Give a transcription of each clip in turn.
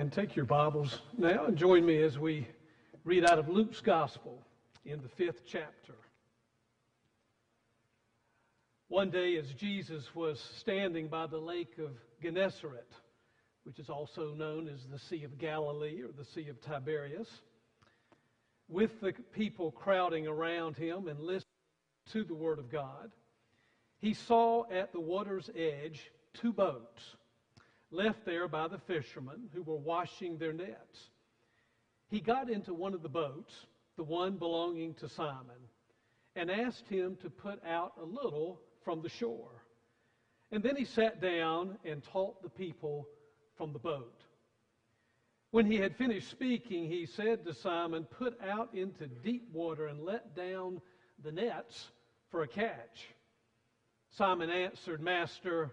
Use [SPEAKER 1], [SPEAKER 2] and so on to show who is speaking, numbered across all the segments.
[SPEAKER 1] And take your Bibles now and join me as we read out of Luke's Gospel in the fifth chapter. One day, as Jesus was standing by the lake of Gennesaret, which is also known as the Sea of Galilee or the Sea of Tiberias, with the people crowding around him and listening to the Word of God, he saw at the water's edge two boats left there by the fishermen who were washing their nets. He got into one of the boats, the one belonging to Simon, and asked him to put out a little from the shore. And then he sat down and taught the people from the boat. When he had finished speaking, he said to Simon, Put out into deep water and let down the nets for a catch. Simon answered, Master,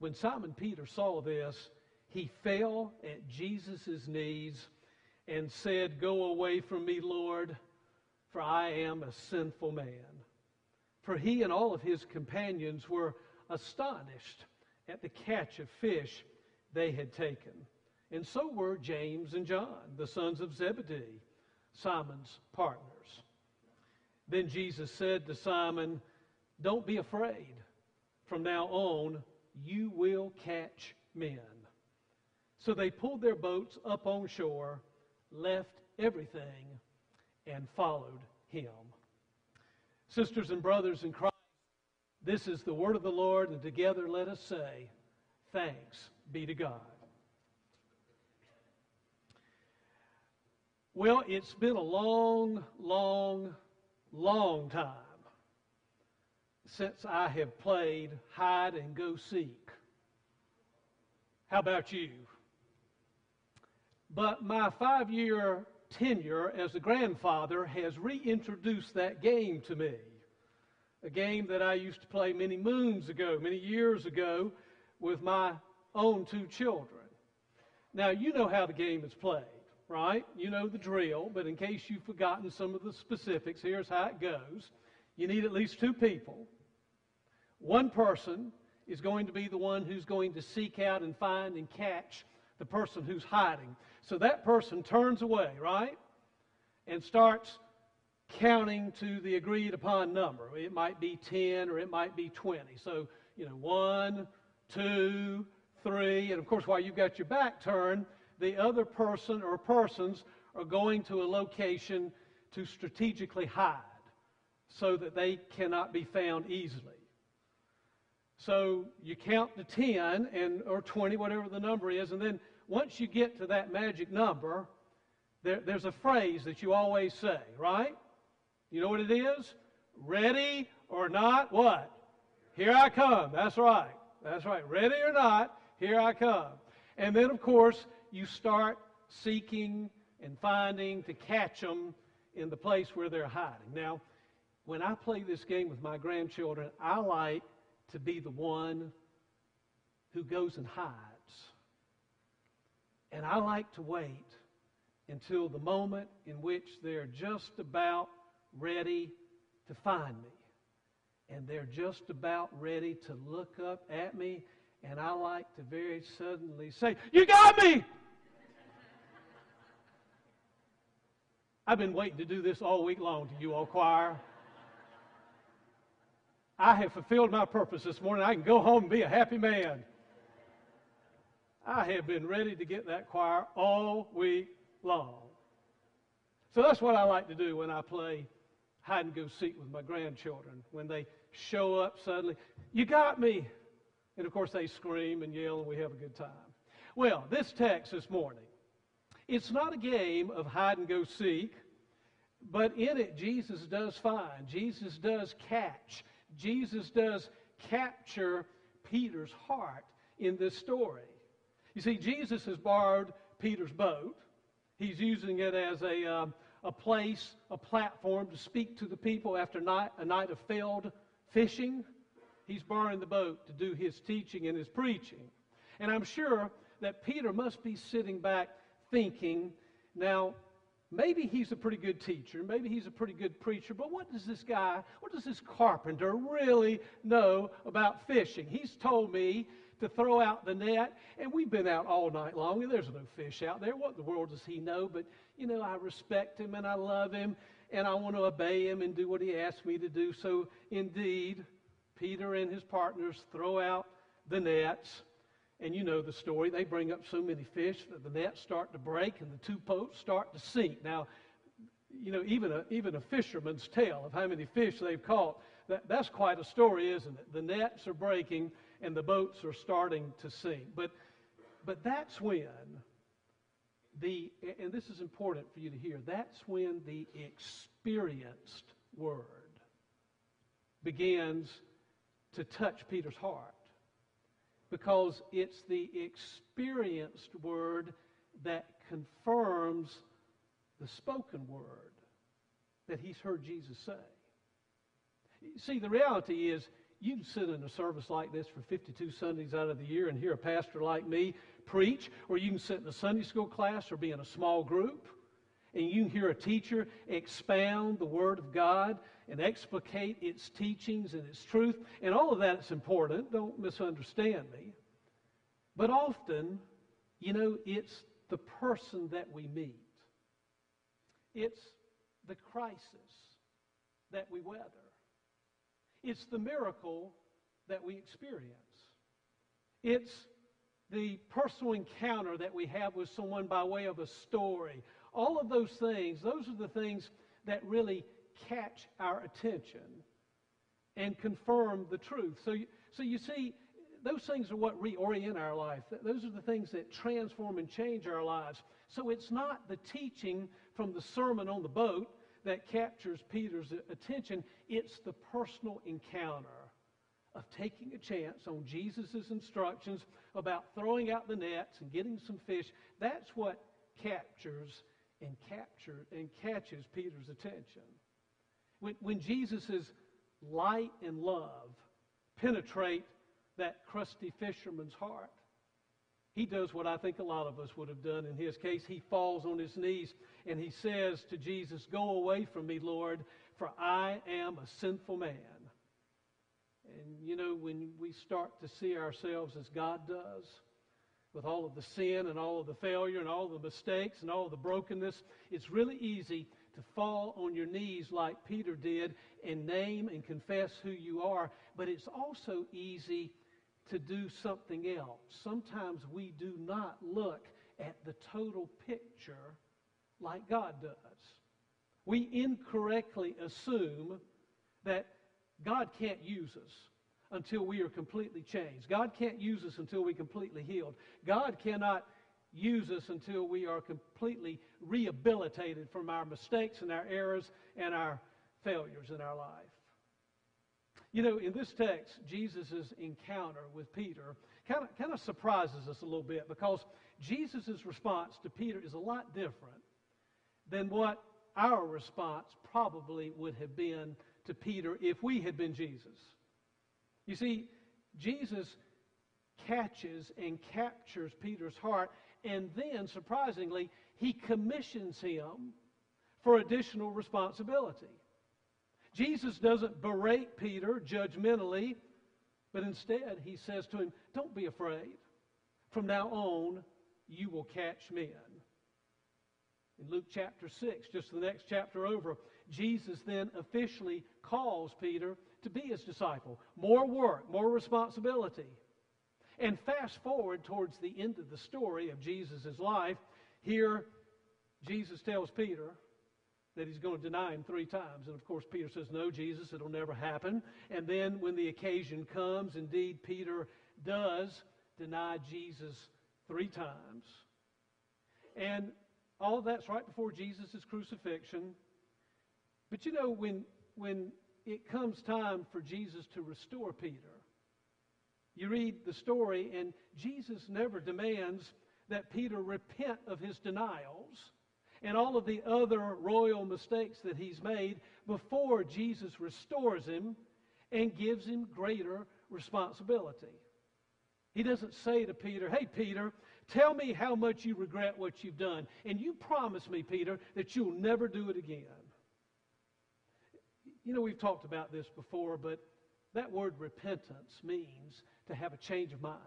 [SPEAKER 1] When Simon Peter saw this, he fell at Jesus' knees and said, Go away from me, Lord, for I am a sinful man. For he and all of his companions were astonished at the catch of fish they had taken. And so were James and John, the sons of Zebedee, Simon's partners. Then Jesus said to Simon, Don't be afraid. From now on, you will catch men. So they pulled their boats up on shore, left everything, and followed him. Sisters and brothers in Christ, this is the word of the Lord, and together let us say, Thanks be to God. Well, it's been a long, long, long time since I have played hide and go seek. How about you? But my five year tenure as a grandfather has reintroduced that game to me. A game that I used to play many moons ago, many years ago, with my own two children. Now, you know how the game is played right? You know the drill, but in case you've forgotten some of the specifics, here's how it goes. You need at least two people. One person is going to be the one who's going to seek out and find and catch the person who's hiding. So that person turns away, right? And starts counting to the agreed upon number. It might be 10 or it might be 20. So, you know, one, two, three. And of course, while you've got your back turned, the other person or persons are going to a location to strategically hide so that they cannot be found easily. So you count to 10 and or 20 whatever the number is and then once you get to that magic number there, there's a phrase that you always say, right? You know what it is? Ready or not, what? Here I come. That's right. That's right. Ready or not, here I come. And then, of course, you start seeking and finding to catch them in the place where they're hiding. Now, when I play this game with my grandchildren, I like to be the one who goes and hides. And I like to wait until the moment in which they're just about ready to find me. And they're just about ready to look up at me. And I like to very suddenly say, You got me! I've been waiting to do this all week long to you all choir. I have fulfilled my purpose this morning. I can go home and be a happy man. I have been ready to get that choir all week long. So that's what I like to do when I play hide and go seek with my grandchildren. When they show up suddenly, you got me. And of course, they scream and yell, and we have a good time. Well, this text this morning it's not a game of hide and go seek, but in it, Jesus does find, Jesus does catch, Jesus does capture Peter's heart in this story. You see, Jesus has borrowed Peter's boat. He's using it as a, uh, a place, a platform to speak to the people after night, a night of failed fishing. He's borrowing the boat to do his teaching and his preaching. And I'm sure that Peter must be sitting back thinking, now, maybe he's a pretty good teacher, maybe he's a pretty good preacher, but what does this guy, what does this carpenter really know about fishing? He's told me to throw out the net, and we've been out all night long, and there's no fish out there. What in the world does he know? But, you know, I respect him and I love him, and I want to obey him and do what he asks me to do. So, indeed, Peter and his partners throw out the nets. And you know the story. They bring up so many fish that the nets start to break and the two boats start to sink. Now, you know, even a, even a fisherman's tale of how many fish they've caught, that, that's quite a story, isn't it? The nets are breaking and the boats are starting to sink. But, but that's when the, and this is important for you to hear, that's when the experienced word begins to touch Peter's heart because it's the experienced word that confirms the spoken word that he's heard Jesus say. See, the reality is, you can sit in a service like this for 52 Sundays out of the year and hear a pastor like me preach, or you can sit in a Sunday school class or be in a small group, and you can hear a teacher expound the Word of God and explicate its teachings and its truth, and all of that is important. Don't misunderstand me. But often, you know, it's the person that we meet, it's the crisis that we weather, it's the miracle that we experience, it's the personal encounter that we have with someone by way of a story. All of those things, those are the things that really catch our attention and confirm the truth. So, you, so you see, those things are what reorient our life. Those are the things that transform and change our lives. So it's not the teaching from the sermon on the boat that captures Peter's attention, it's the personal encounter of taking a chance on Jesus' instructions about throwing out the nets and getting some fish. That's what captures and captures and catches Peter's attention. When, when Jesus' light and love penetrate that crusty fisherman's heart, he does what I think a lot of us would have done in his case. He falls on his knees and he says to Jesus, Go away from me, Lord, for I am a sinful man. And you know, when we start to see ourselves as God does, with all of the sin and all of the failure and all the mistakes and all the brokenness, it's really easy to fall on your knees like Peter did and name and confess who you are. But it's also easy to do something else. Sometimes we do not look at the total picture like God does. We incorrectly assume that God can't use us until we are completely changed. God can't use us until we're completely healed. God cannot use us until we are completely rehabilitated from our mistakes and our errors and our failures in our life. You know, in this text, Jesus' encounter with Peter kind of, kind of surprises us a little bit because Jesus' response to Peter is a lot different than what our response probably would have been to Peter if we had been Jesus. You see, Jesus catches and captures Peter's heart, and then, surprisingly, he commissions him for additional responsibility. Jesus doesn't berate Peter judgmentally, but instead he says to him, Don't be afraid. From now on, you will catch men. In Luke chapter 6, just the next chapter over, Jesus then officially calls Peter to be his disciple. More work, more responsibility. And fast forward towards the end of the story of Jesus' life, here Jesus tells Peter that he's going to deny him three times. And of course, Peter says, No, Jesus, it'll never happen. And then when the occasion comes, indeed, Peter does deny Jesus three times. And all that's right before Jesus' crucifixion. But you know, when, when it comes time for Jesus to restore Peter, you read the story, and Jesus never demands that Peter repent of his denials and all of the other royal mistakes that he's made before Jesus restores him and gives him greater responsibility. He doesn't say to Peter, Hey, Peter, tell me how much you regret what you've done. And you promise me, Peter, that you'll never do it again. You know, we've talked about this before, but that word repentance means to have a change of mind.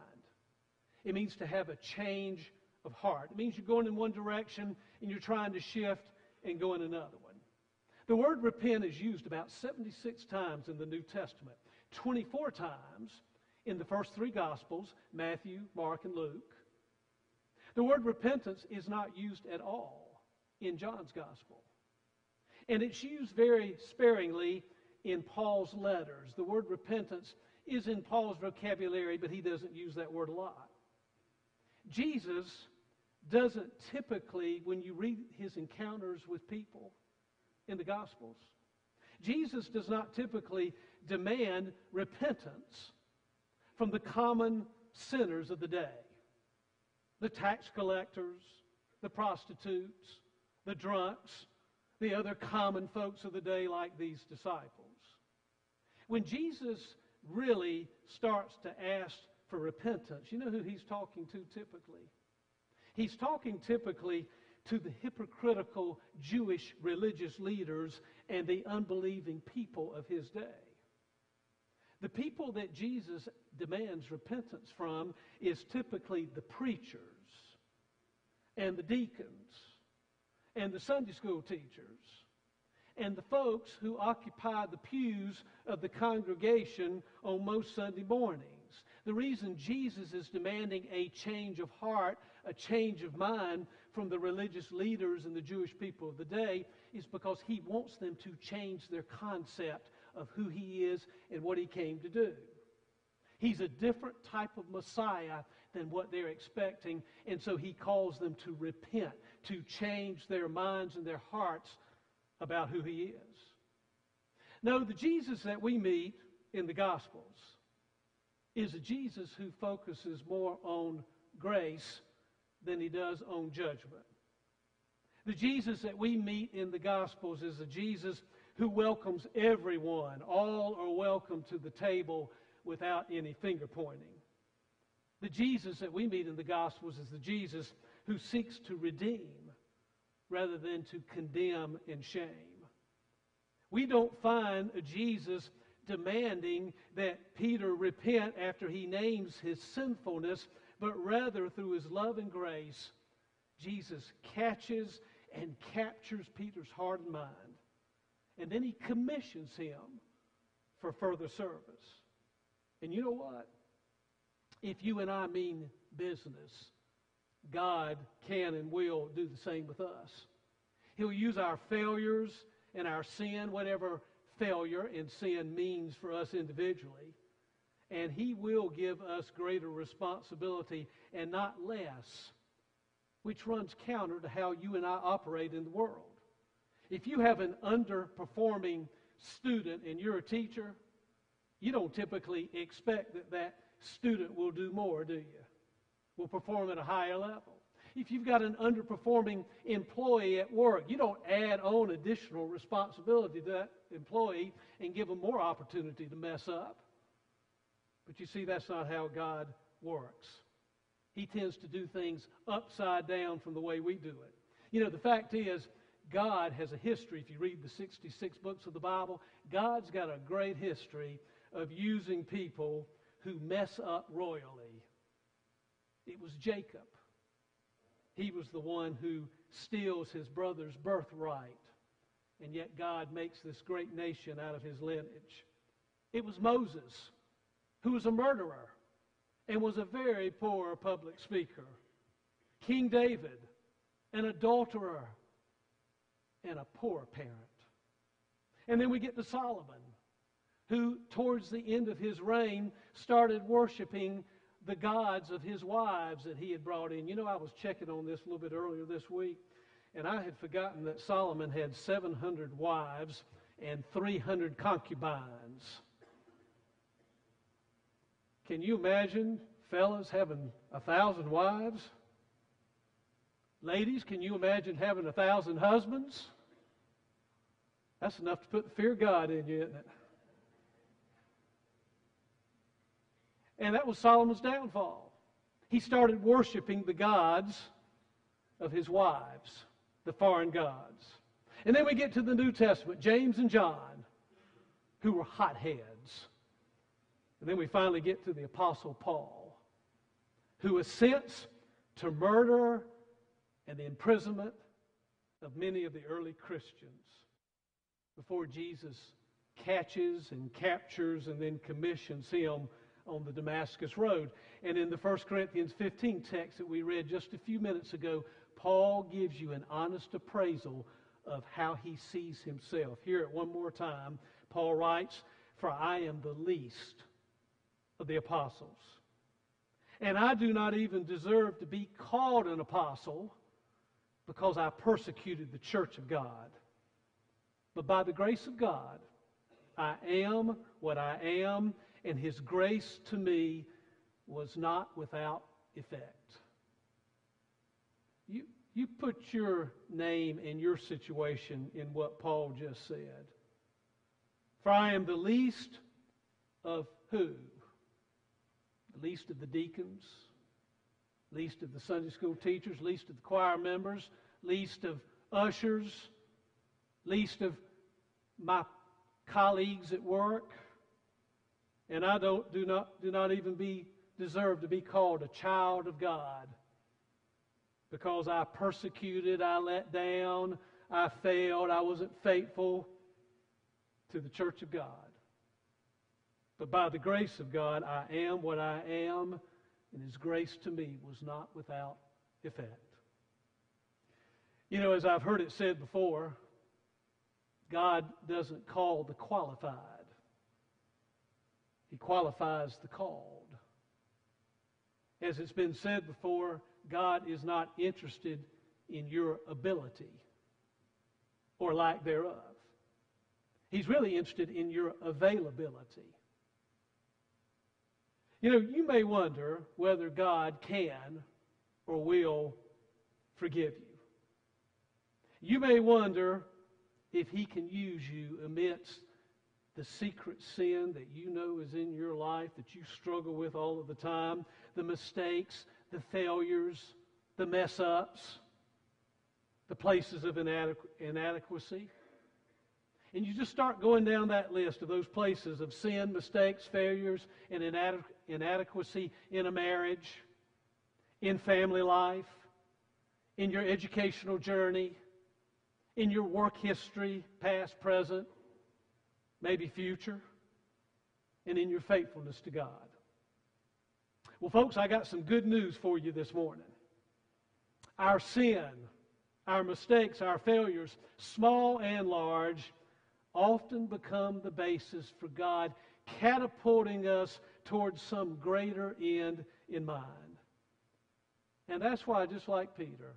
[SPEAKER 1] It means to have a change of heart. It means you're going in one direction and you're trying to shift and go in another one. The word repent is used about 76 times in the New Testament, 24 times in the first three Gospels Matthew, Mark, and Luke. The word repentance is not used at all in John's Gospel. And it's used very sparingly in Paul's letters. The word repentance is in Paul's vocabulary, but he doesn't use that word a lot. Jesus doesn't typically, when you read his encounters with people in the Gospels, Jesus does not typically demand repentance from the common sinners of the day the tax collectors, the prostitutes, the drunks, the other common folks of the day like these disciples. When Jesus really starts to ask for repentance, you know who he's talking to typically? He's talking typically to the hypocritical Jewish religious leaders and the unbelieving people of his day. The people that Jesus demands repentance from is typically the preachers and the deacons and the Sunday school teachers and the folks who occupy the pews of the congregation on most Sunday mornings. The reason Jesus is demanding a change of heart, a change of mind from the religious leaders and the Jewish people of the day is because he wants them to change their concept of who he is and what he came to do. He's a different type of Messiah than what they're expecting, and so he calls them to repent, to change their minds and their hearts about who he is. No, the Jesus that we meet in the Gospels is a Jesus who focuses more on grace than he does on judgment. The Jesus that we meet in the Gospels is a Jesus who welcomes everyone. All are welcome to the table without any finger pointing. The Jesus that we meet in the Gospels is the Jesus who seeks to redeem rather than to condemn and shame. We don't find Jesus demanding that Peter repent after he names his sinfulness, but rather through his love and grace, Jesus catches and captures Peter's heart and mind. And then he commissions him for further service. And you know what? If you and I mean business, God can and will do the same with us. He'll use our failures and our sin, whatever failure and sin means for us individually, and He will give us greater responsibility and not less, which runs counter to how you and I operate in the world. If you have an underperforming student and you're a teacher, you don't typically expect that that student will do more, do you? Will perform at a higher level. If you've got an underperforming employee at work, you don't add on additional responsibility to that employee and give them more opportunity to mess up. But you see, that's not how God works. He tends to do things upside down from the way we do it. You know, the fact is, God has a history. If you read the 66 books of the Bible, God's got a great history of using people who mess up royally. It was Jacob. He was the one who steals his brother's birthright, and yet God makes this great nation out of his lineage. It was Moses, who was a murderer and was a very poor public speaker. King David, an adulterer and a poor parent. And then we get to Solomon, who, towards the end of his reign, started worshiping the gods of his wives that he had brought in. You know, I was checking on this a little bit earlier this week, and I had forgotten that Solomon had 700 wives and 300 concubines. Can you imagine fellas having a thousand wives? Ladies, can you imagine having a thousand husbands? That's enough to put the fear of God in you, isn't it? And that was Solomon's downfall. He started worshiping the gods of his wives, the foreign gods. And then we get to the New Testament, James and John, who were hotheads. And then we finally get to the Apostle Paul, who assents to murder and the imprisonment of many of the early Christians before Jesus catches and captures and then commissions him on the Damascus Road. And in the 1 Corinthians 15 text that we read just a few minutes ago, Paul gives you an honest appraisal of how he sees himself. Hear it one more time. Paul writes, For I am the least of the apostles. And I do not even deserve to be called an apostle because I persecuted the church of God. But by the grace of God, I am what I am, and his grace to me was not without effect. You, you put your name and your situation in what Paul just said. For I am the least of who? The least of the deacons, least of the Sunday school teachers, least of the choir members, least of ushers, least of my colleagues at work. And I don't, do, not, do not even be, deserve to be called a child of God because I persecuted, I let down, I failed, I wasn't faithful to the church of God. But by the grace of God, I am what I am, and His grace to me was not without effect. You know, as I've heard it said before, God doesn't call the qualified, He qualifies the called. As it's been said before, God is not interested in your ability or lack thereof. He's really interested in your availability. You know, you may wonder whether God can or will forgive you. You may wonder if He can use you amidst the secret sin that you know is in your life, that you struggle with all of the time, the mistakes, the failures, the mess ups, the places of inadequ- inadequacy. And you just start going down that list of those places of sin, mistakes, failures, and inadequ- inadequacy in a marriage, in family life, in your educational journey, in your work history, past, present, maybe future, and in your faithfulness to God. Well, folks, I got some good news for you this morning. Our sin, our mistakes, our failures, small and large, often become the basis for God catapulting us towards some greater end in mind. And that's why, just like Peter,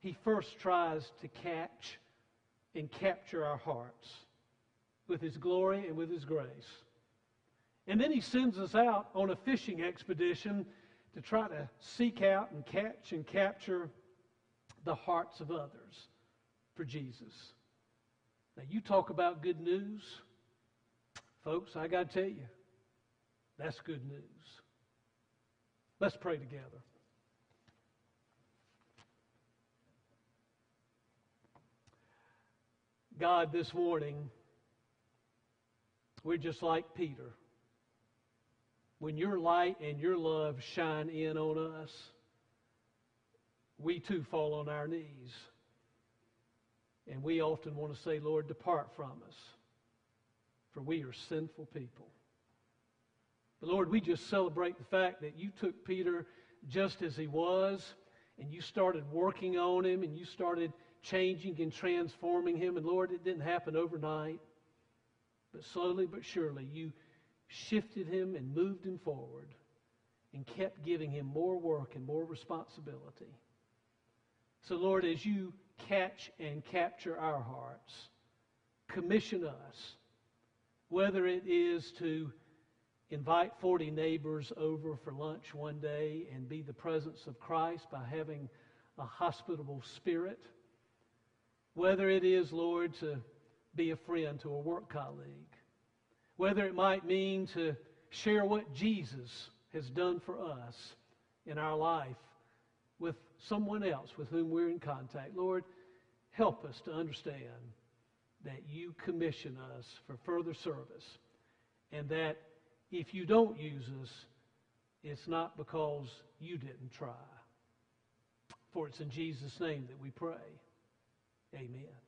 [SPEAKER 1] he first tries to catch and capture our hearts with his glory and with his grace. And then he sends us out on a fishing expedition to try to seek out and catch and capture the hearts of others for Jesus. Now, you talk about good news. Folks, I got to tell you, that's good news. Let's pray together. God, this morning, we're just like Peter. When your light and your love shine in on us, we too fall on our knees. And we often want to say, Lord, depart from us, for we are sinful people. But Lord, we just celebrate the fact that you took Peter just as he was, and you started working on him, and you started changing and transforming him. And Lord, it didn't happen overnight, but slowly but surely you shifted him and moved him forward and kept giving him more work and more responsibility. So, Lord, as you catch and capture our hearts, commission us, whether it is to invite 40 neighbors over for lunch one day and be the presence of Christ by having a hospitable spirit. Whether it is, Lord, to be a friend to a work colleague. Whether it might mean to share what Jesus has done for us in our life with someone else with whom we're in contact. Lord, help us to understand that you commission us for further service and that if you don't use us, it's not because you didn't try. For it's in Jesus' name that we pray. Amen.